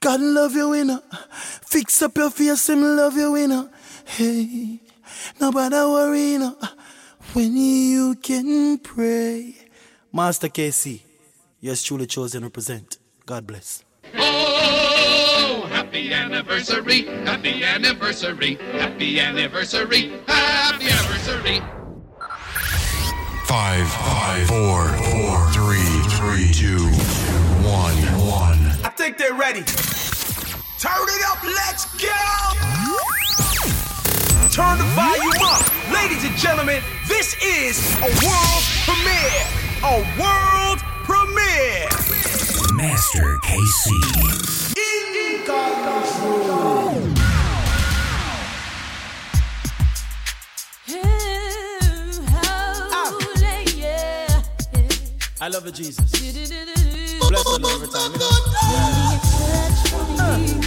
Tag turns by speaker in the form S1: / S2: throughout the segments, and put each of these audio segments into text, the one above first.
S1: God love you, winner. Fix up your face, him love you, winner. Hey, nobody worry, no. When you can pray. Master KC, yes, truly chosen represent. God bless.
S2: Oh, happy anniversary, happy anniversary, happy anniversary, happy anniversary.
S3: Five, five, four, four, three, three, two, one, one
S4: think they're ready. Turn it up, let's go! Turn the volume up. Ladies and gentlemen, this is a world premiere. A world premiere.
S3: Master KC.
S1: I love Jesus blessing every time. You know?
S4: yeah.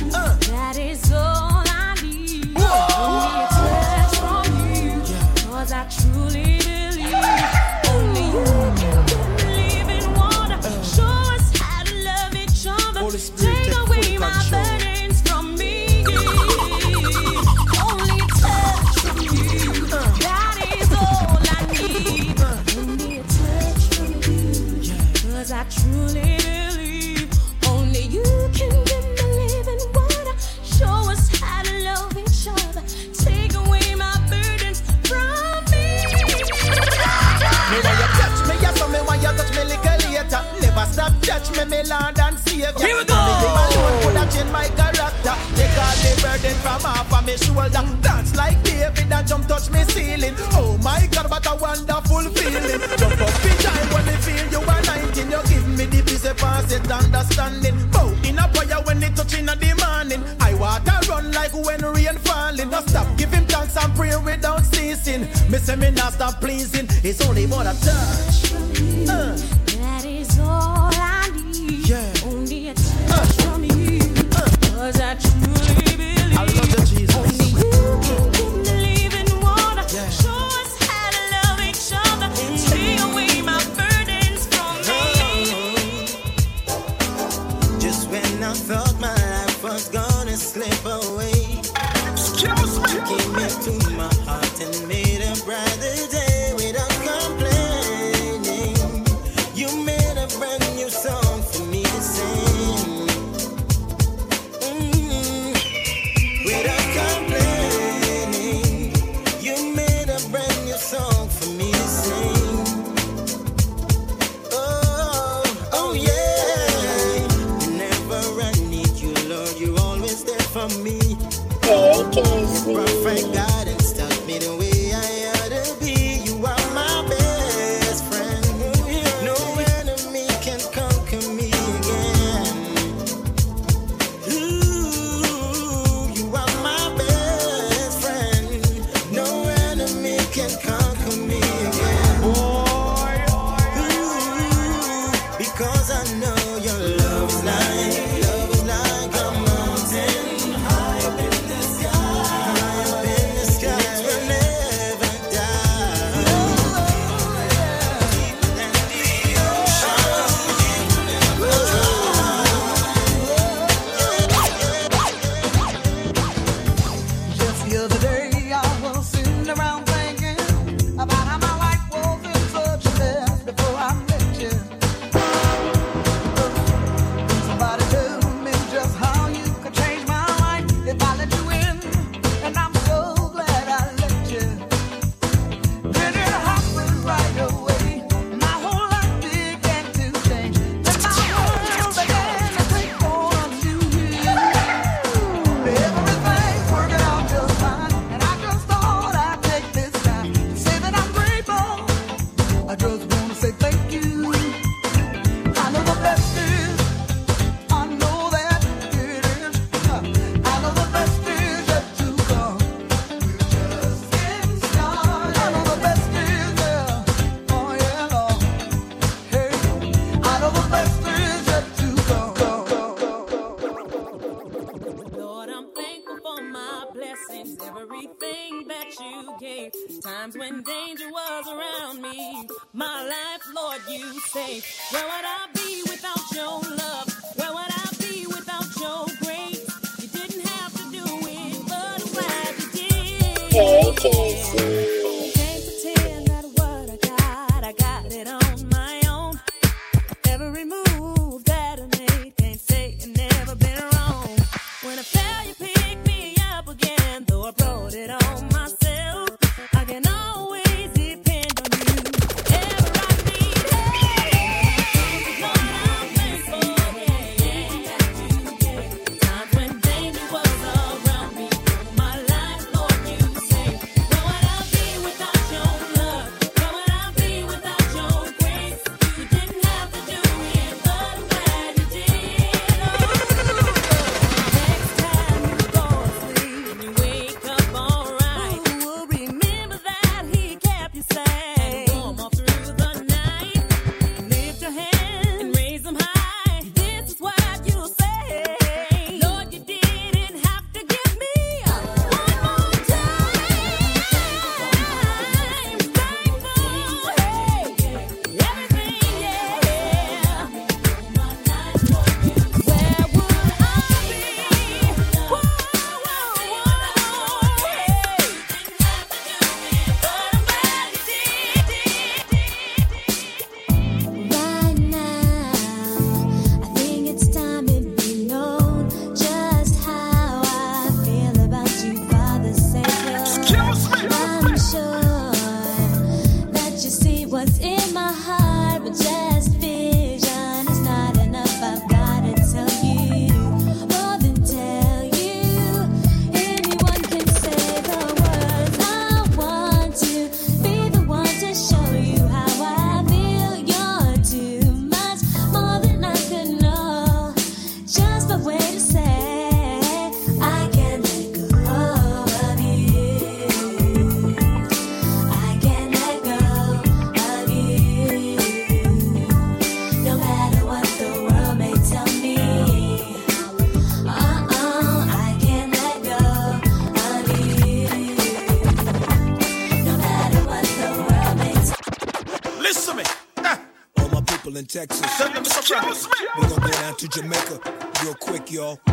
S5: Jamaica real quick, y'all.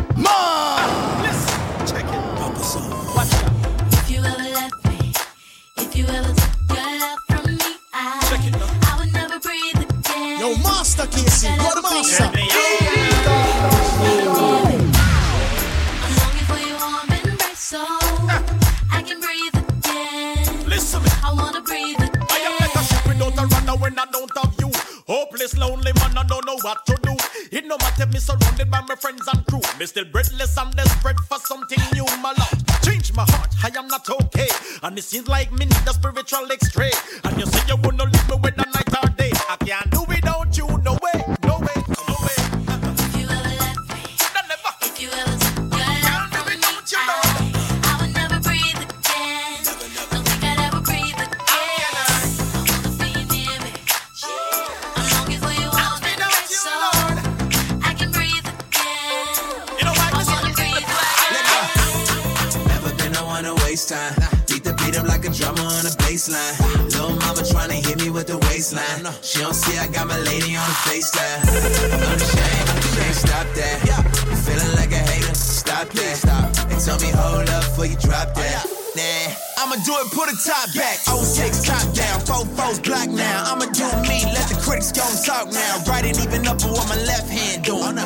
S6: Still breathless and desperate for something new, my lord. Change my heart, I am not okay. And it seems like me need a spiritual
S7: extract. Put a top back. 06, top down. 4 fours black now. I'ma do me. Let the critics go and talk now. Right even up with what my left hand doing.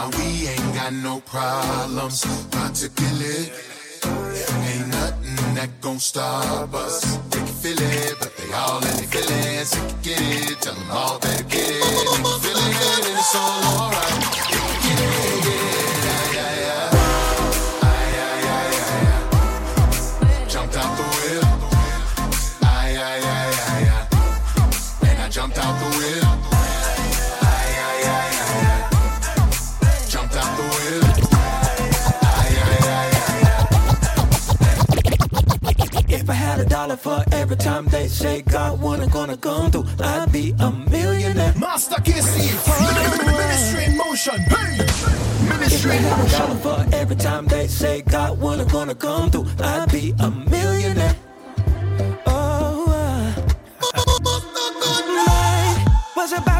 S8: Now we ain't got no problems, about to kill it. Ain't nothing that gon' stop us. They can feel it, but they all in the feeling. they can get it, tell them all that get it. They can feel it, and it's all alright. They can get it. I
S9: dollar for every time they say God wasn't gonna come through, I'd be a millionaire.
S10: Master KC, ministry in motion. Hey, ministry in
S9: had a
S10: motion.
S9: dollar for every time they say God wasn't gonna come through, I'd be a millionaire. Oh, I was about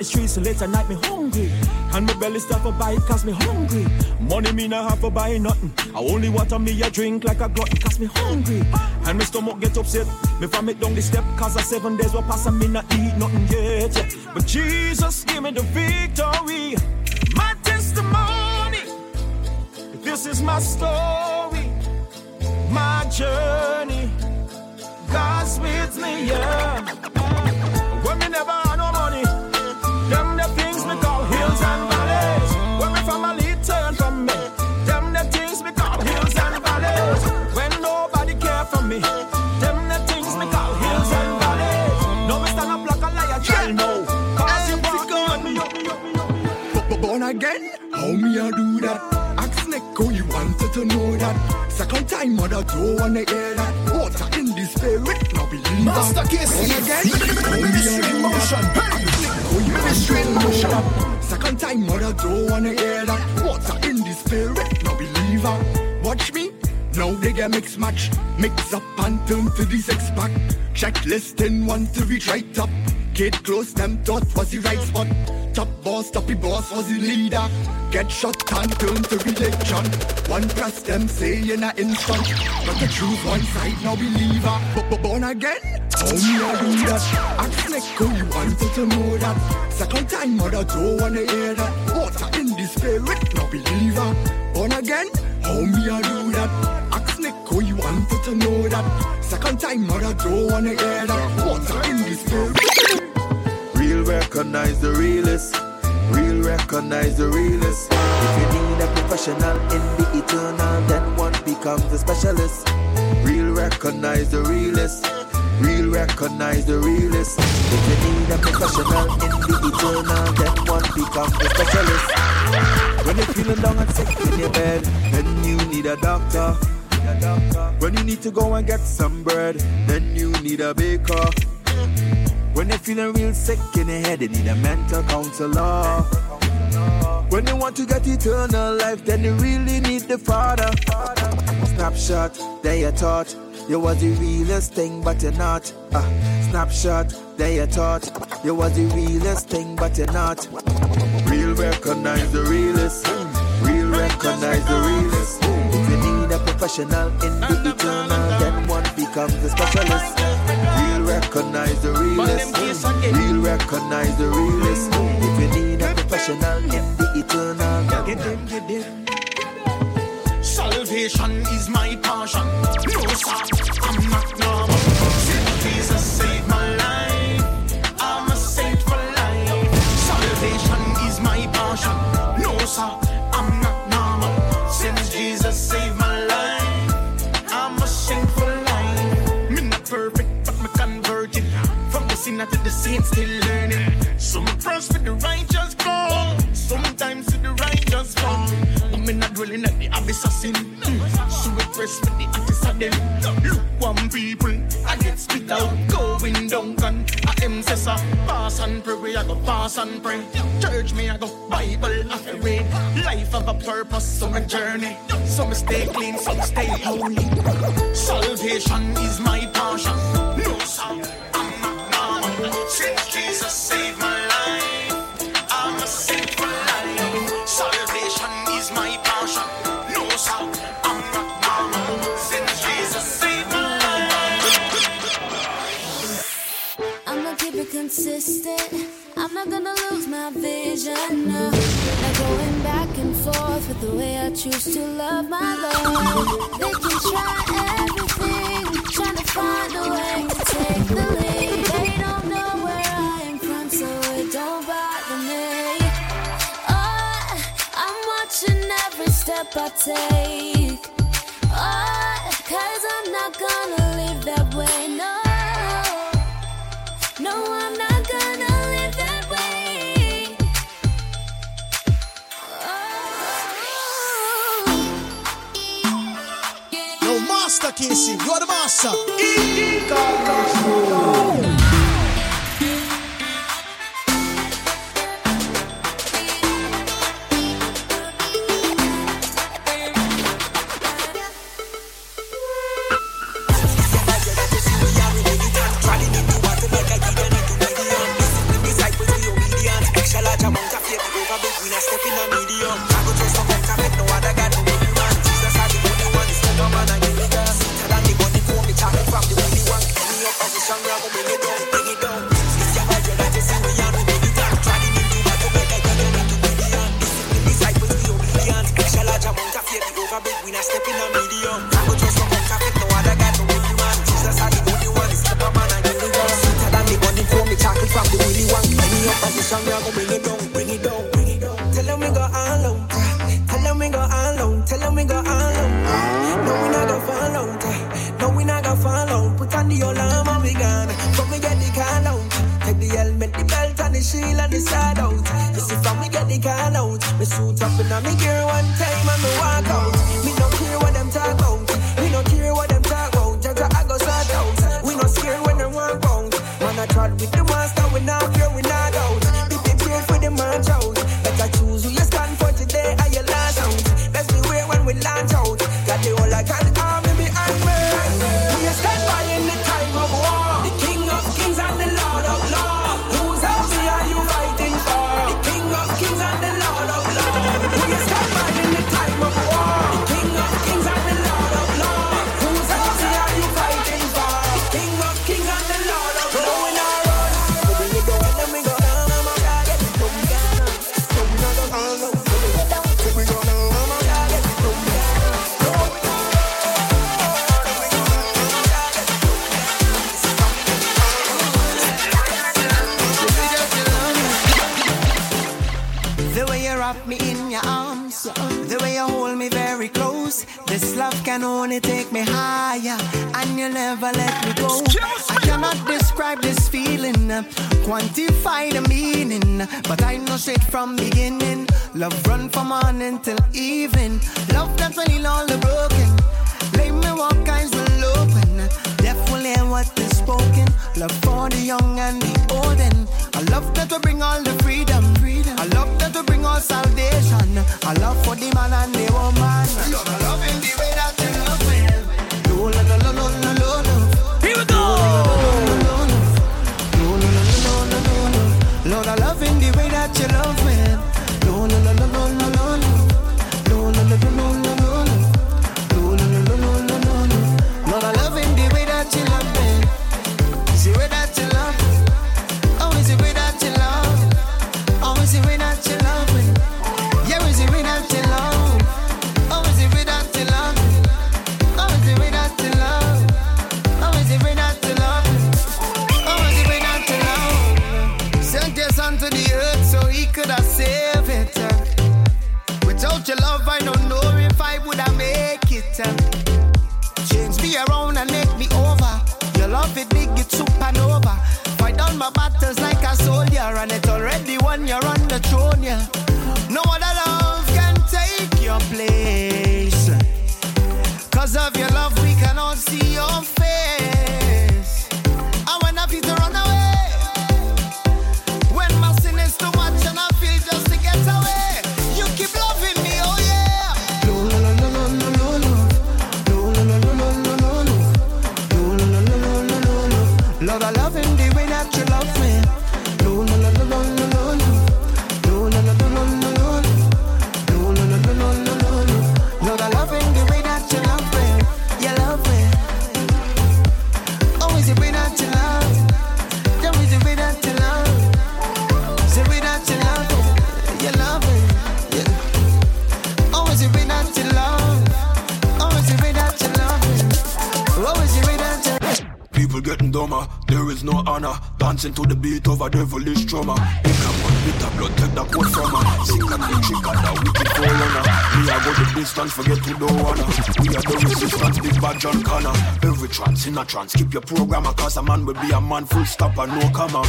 S9: the
S11: streets late at night, me hungry. And my belly start for buy cause me hungry. Money me not have for buy nothing. I only want a me a drink like a glutton cause me hungry. And my stomach get upset. Me vomit down the step cause a seven days will pass and me not eat nothing yet. yeah. But Jesus give me the victory. My testimony. This is my story. My journey. God's with me, yeah. Me a
S10: do that? Ask Neko, oh, you wanted to know that. Second time, mother don't wanna hear that. Water in the spirit, no believe
S6: Master. KC,
S10: again, a oh,
S6: ministry in motion. Hey,
S10: Neko, oh, you
S6: ministry in motion.
S10: Second time, mother don't wanna hear that. Water in the spirit, no believe that. Watch me. Now they get mix match, mix up and turn to the six pack. Checklist in one to reach right up. Get close, them thought was the right spot. Top boss, toppy boss was the leader. Get shot and turn to religion. One press them say in a instant. Got to choose one side, now believer. But but born again, how me a do that? Ask Neko, you wanted to know that. Second time, mother don't wanna hear that. Water in the spirit, now believer. Born again, how me a do that? Ask Neko, you wanted to know that. Second time, mother don't wanna hear that. Water in the spirit.
S12: Recognize the realest. Real recognize the realest. If you need a professional in the eternal, then one becomes a specialist. Real recognize the realest. Real recognize the realest. If you need a professional in the eternal, then one becomes a specialist. When you're feeling down and sick in your bed, then you need a doctor. When you need to go and get some bread, then you need a baker. When you're feeling real sick in your head, you need a mental counselor. When you want to get eternal life, then you really need the Father. Snapshot, there you thought you was the realest thing, but you're not. Uh, snapshot, there you thought you was the realest thing, but you're not. Real recognize the realest. Real recognize the realest. If you need a professional in the eternal, then one becomes a specialist. Recognize the realest. Real recognize the realest. If you need a professional in the eternal,
S6: Get them, get them. Salvation is my passion. No, sir, I'm not normal. Sinner to the saint, still learning. Some press for the righteous call. Sometimes to the righteous fall. I'm not dwelling at the abyss of sin. Mm. So we press for the artists of them. Look one people, I get spit out, going down gun. I am Cesar, pass and pray, I go pass and pray. Church me, I go Bible, I read. Life have a purpose, so my journey. Some stay clean, some stay holy. Salvation is my passion. No, sir,
S5: consistent. I'm not gonna lose my vision. No. Not going back and forth with the way I choose to love my Lord. They can try everything, trying to find a way to take the lead. Step I take. Oh, cause I'm not gonna live that way, no. No, I'm not gonna live that way.
S13: Yo, Master Casey, you're the master.
S14: Tell
S15: Quantify the meaning, but I know shit from beginning. Love run from morning till evening. Love that's when heal all the broken. Blame me what kinds will open. Deaf what is spoken. Love for the young and the old. And a love that will bring all the freedom. freedom. A love that will bring all salvation. A love for the man and the woman. Love, loving the way that you love me. No, no, no, no, no. no
S16: honor. Dancing to the beat of a devilish drummer. Pick up one bit of blood, take that coat from her. Sick and the chick and the wicked fall on her. We are go the distance, forget to do honor. We are the resistance, big bad John Connor. Every trance in a trance, keep your programmer, cause a man will be a man, full stop and no comma.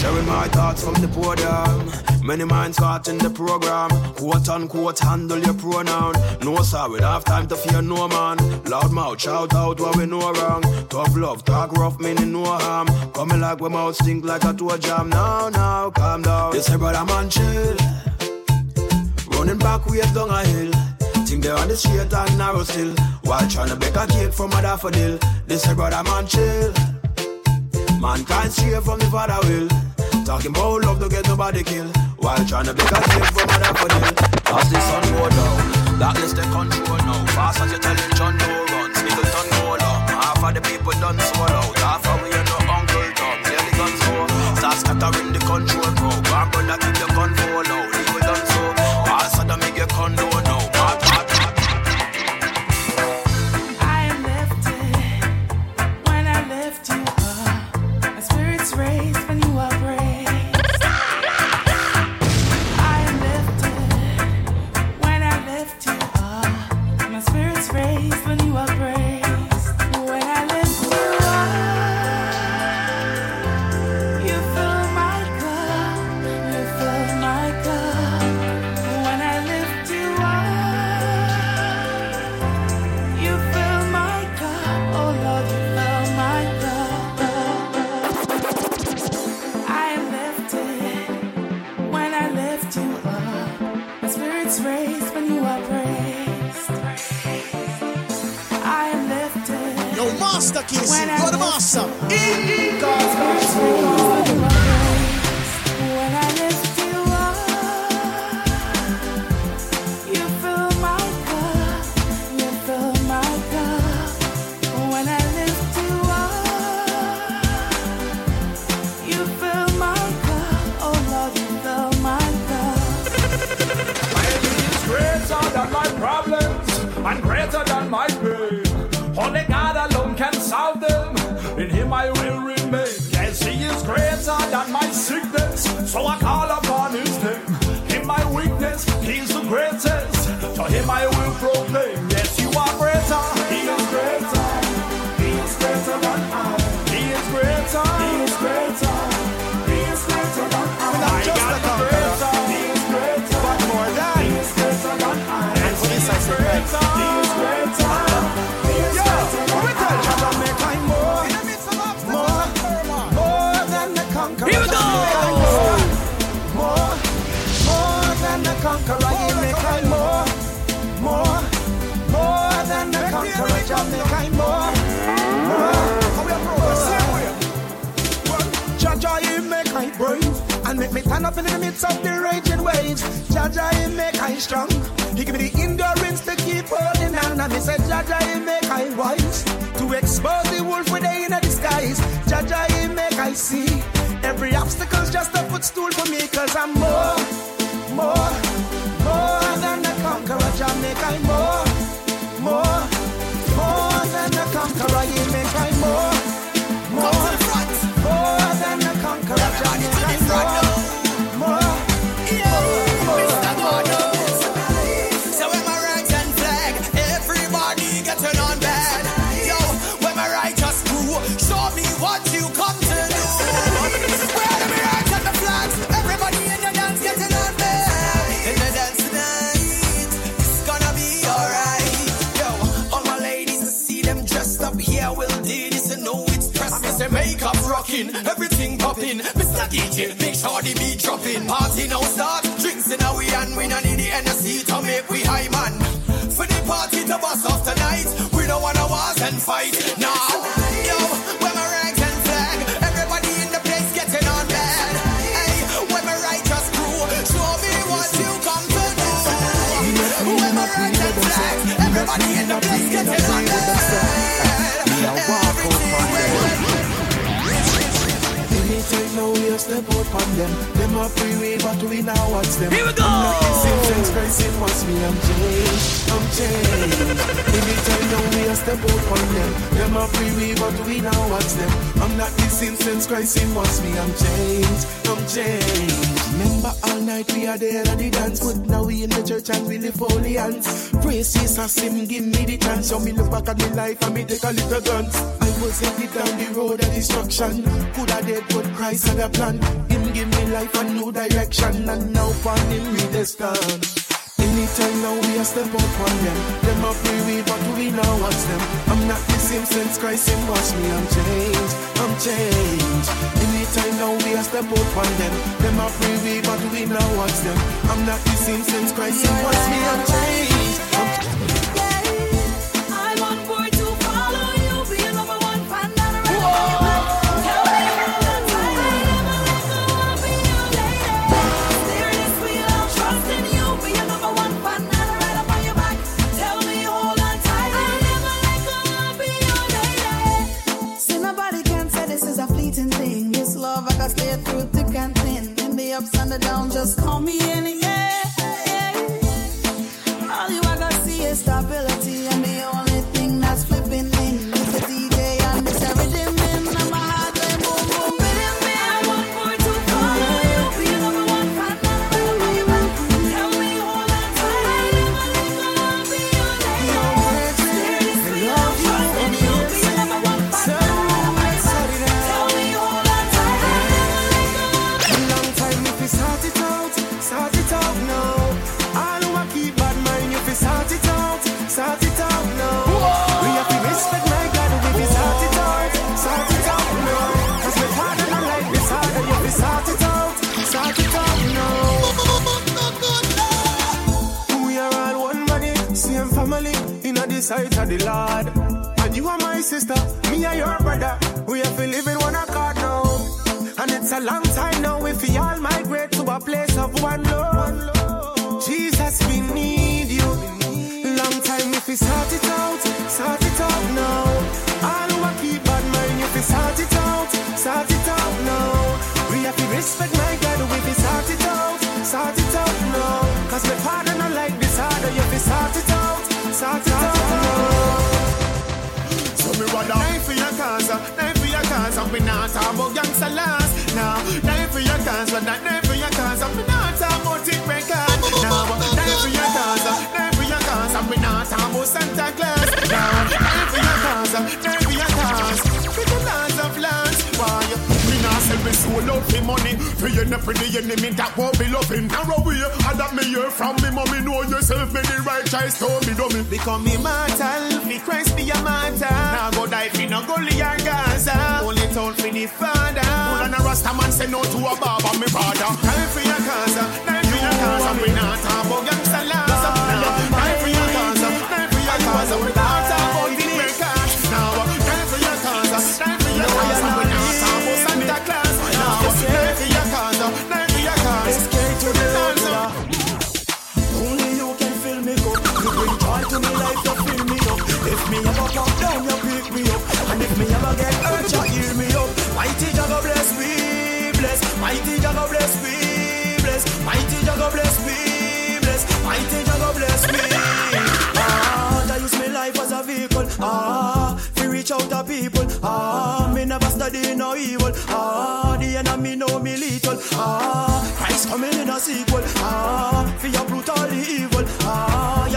S16: Sharing my thoughts from the podium. Many minds caught in the program. Quote unquote, handle your pronoun. No, sir, we don't have time to fear no man. Loud mouth, shout out what we know wrong. Tough love, talk rough, meaning no harm. Coming like we mouth stink like a tour jam. Now, now, calm down. You say, brother, man, chill. Running back, we have down a hill. Think they're on the straight and narrow still. While trying to bake a cake from my daffodil. They say, brother, man, chill. Mankind straight from the father will. Talking about love, to get nobody killed. While trying to be a slave for mother for deal. Pass this on go down. Darkness the control now. Fast as you're telling John no runs, Skittle turn no long. Half of the people done swallow, Half of we are no Uncle Tom. There the guns go. Start scattering the control now. One brother keep
S13: stand up in the midst of the raging waves. Jah Jah, he make I strong. He give me the endurance to keep holding on. And me say, Jah Jah, he make I wise. To expose the wolf with the inner disguise. Jah Jah, he make I see. Every obstacle's just a footstool for me. Cause I'm more, more, more than a conqueror. Jah make I more, more, more than a conqueror. He make I more, more,
S14: DJ, make sure the beat dropping. Party now start, drinks in a we and we not need the energy to make we high man. For the party to bust off tonight, we don't wanna wars and fight. On
S17: them. Them a but we now watch them.
S14: Here we go!
S17: I'm not missing since Christ in what's me I'm changed, I'm changed Anytime now we a step out on them. Them a free way but we now watch them. I'm not missing since Christ in what's me I'm changed, I'm changed Remember all night we are there at the dance But now we in the church and we live holy hands. Praise Jesus, him give me the chance. So me look back at my life and me take a little glance I was headed down the road of destruction. Coulda dead but Christ had a plan Give me life a new direction And now for him we the stand Anytime now we a step out on them. Them a free way but we now watch them. I'm not the same since Christ him wash me. I'm changed, I'm changed. Anytime now we a step out on them. Them a free way but we now watch them. I'm not the same since Christ him wash me. I'm changed,
S1: downs, just call me in, the
S17: Lord. And you are my sister, me and your brother. We have to live in one accord now. And it's a long time now if we all migrate to a place of one love. Jesus, we need you. Long time if we start it out, start it out now. All who keep bad mind if we start it out, start it out now. We have to respect my God if we start it out, start it out now. Cause my father not like this harder if we start it out, start it out
S13: die for your cause, we not talk about gangsta laws. Now, die for your cause, but not die for your cause, we not talk about it record. Now, die for your cause, die for your cause, we not talk about Santa Claus. Now, die for your cause, die Me not sell me soul out for money. For you not for the enemy that won't be loving. Narrow way, I that me hear from me mommy. Know yourself, me the right choice, told me dummy. Become immortal, me Christ be a martyr. Now go die for no gully or Gaza. Only town for the father. Pull on a rasta man say no to a barber, me brother. Die for your cause, die for your cause. And we not Jago bless me, bless. Mighty Jago bless me, bless. Mighty Jago bless me. Ah, I use my life as a vehicle. Ah, we reach out to
S5: people. Ah, me never study no evil. Ah, the enemy know me little. Ah, Christ coming in a sequel. Ah, for your brutal evil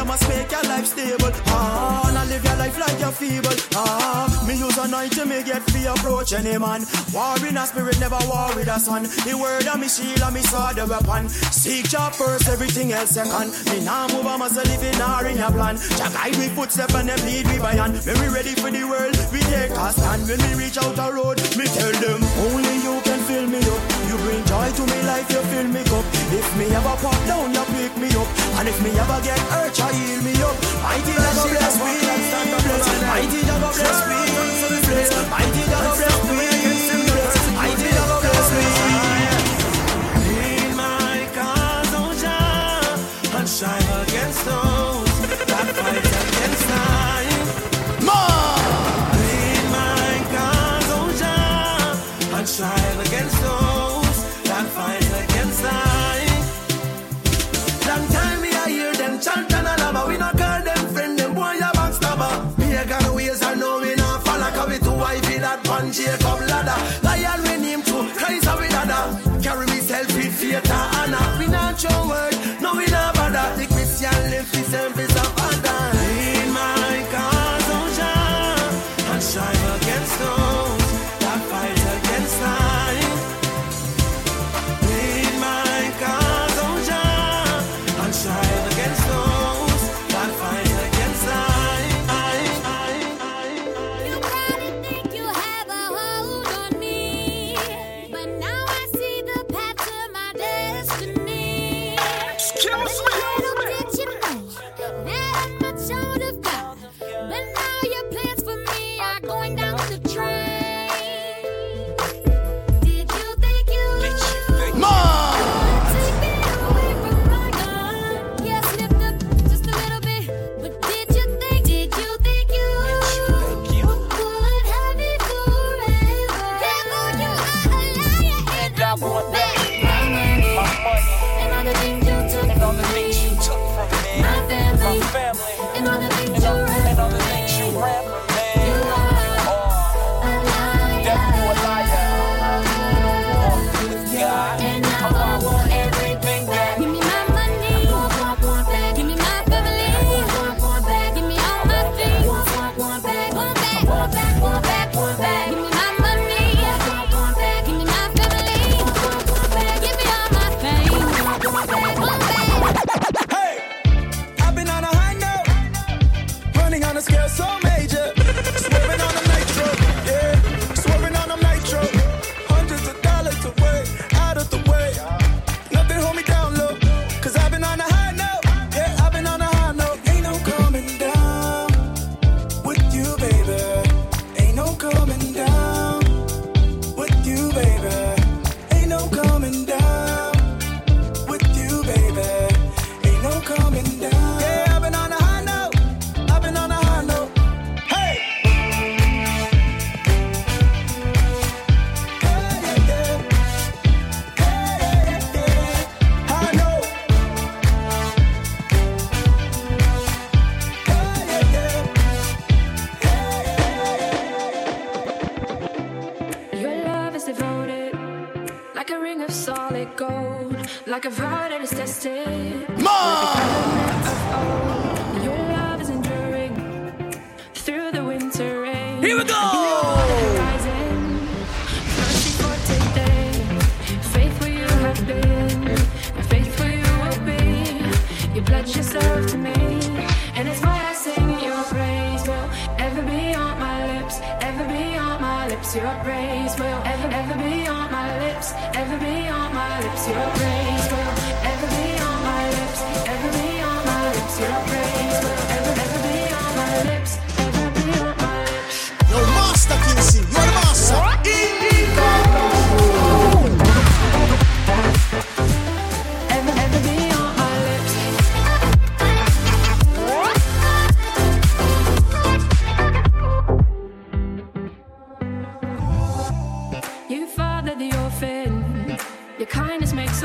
S5: you must make your life stable. Ah, and I live your life like you're feeble. Ah, me use anointing, me get free approach any man. War in a spirit, never war with a son. The word of me shield and me sword the weapon. Seek your first, everything else second. Me now move on myself if in our in your plan. Jah guide me footstep and them lead me by hand. When we ready for the world, we take a stand. When we reach out a road, me tell them only you can fill me up. You bring joy to me life, you fill me up. If me ever pop down, you pick me up. And if me ever get hurt, you heal me up. Mighty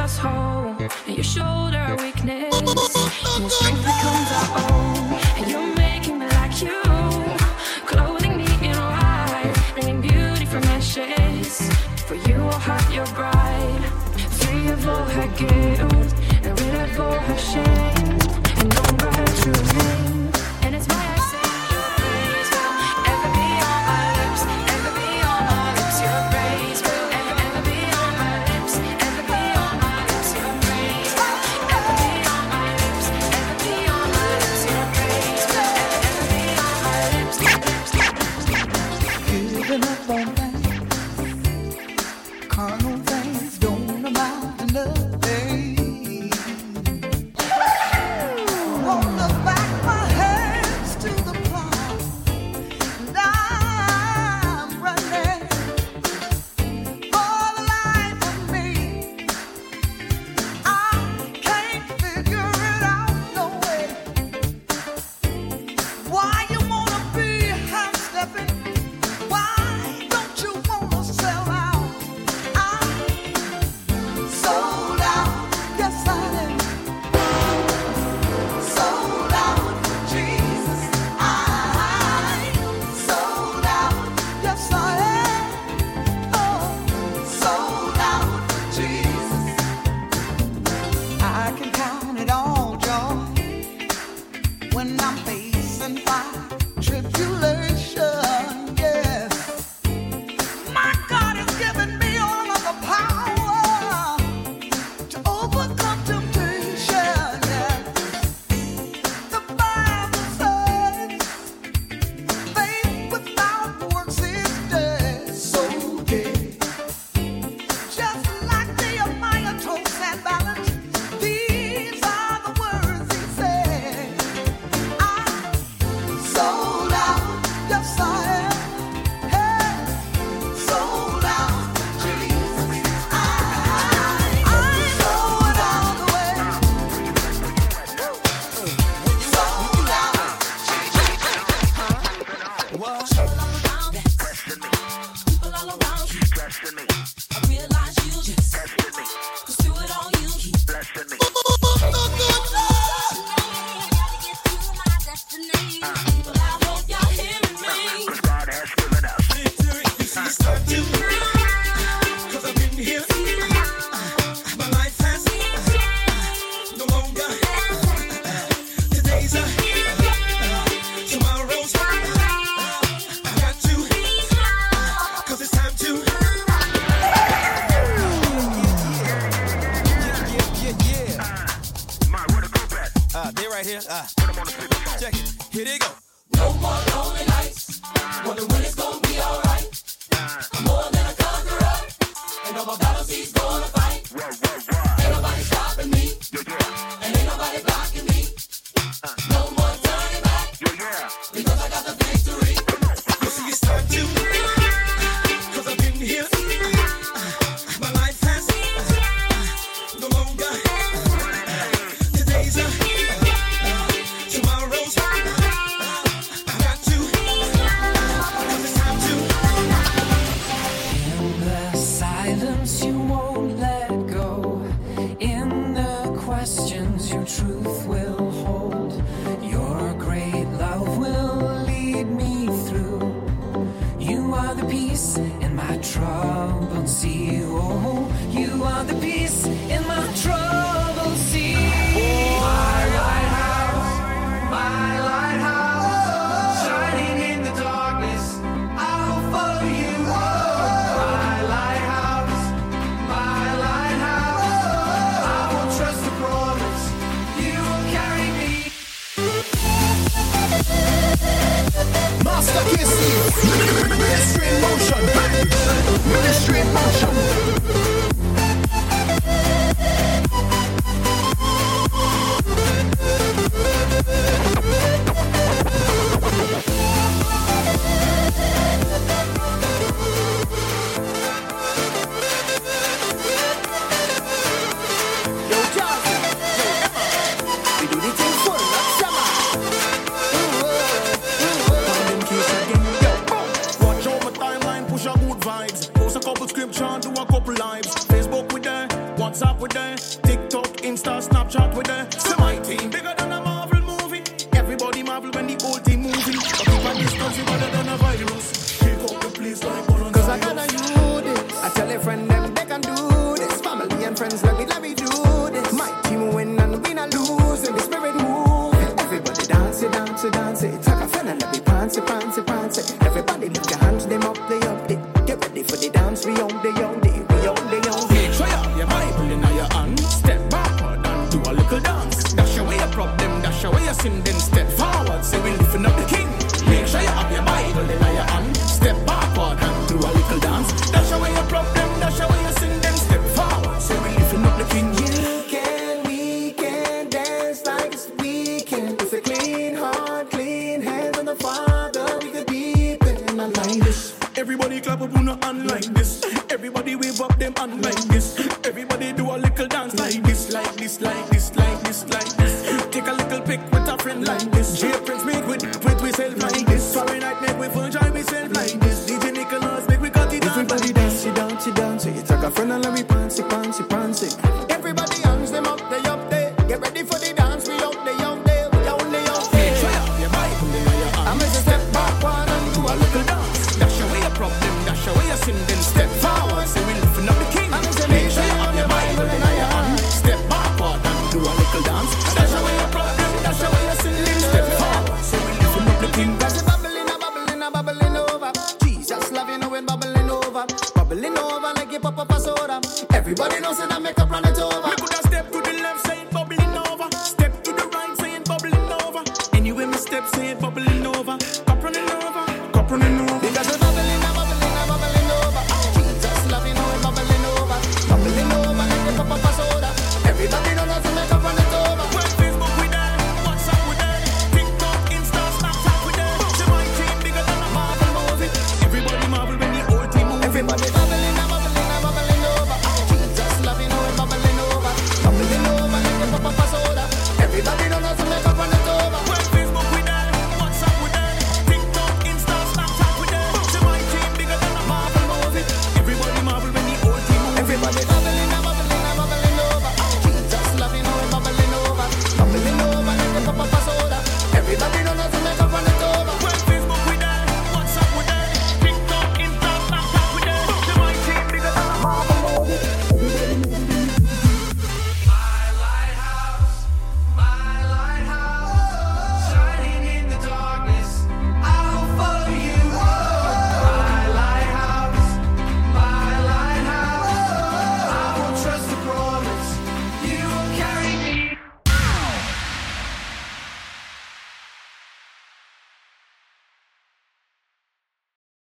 S18: and your
S19: shoulder weakness. And your strength becomes our own. And you're making me like you, clothing me in white,
S20: bringing beauty from ashes. For you oh, will hurt your
S19: bride, free of all her guilt and rid of
S21: all
S6: her shame.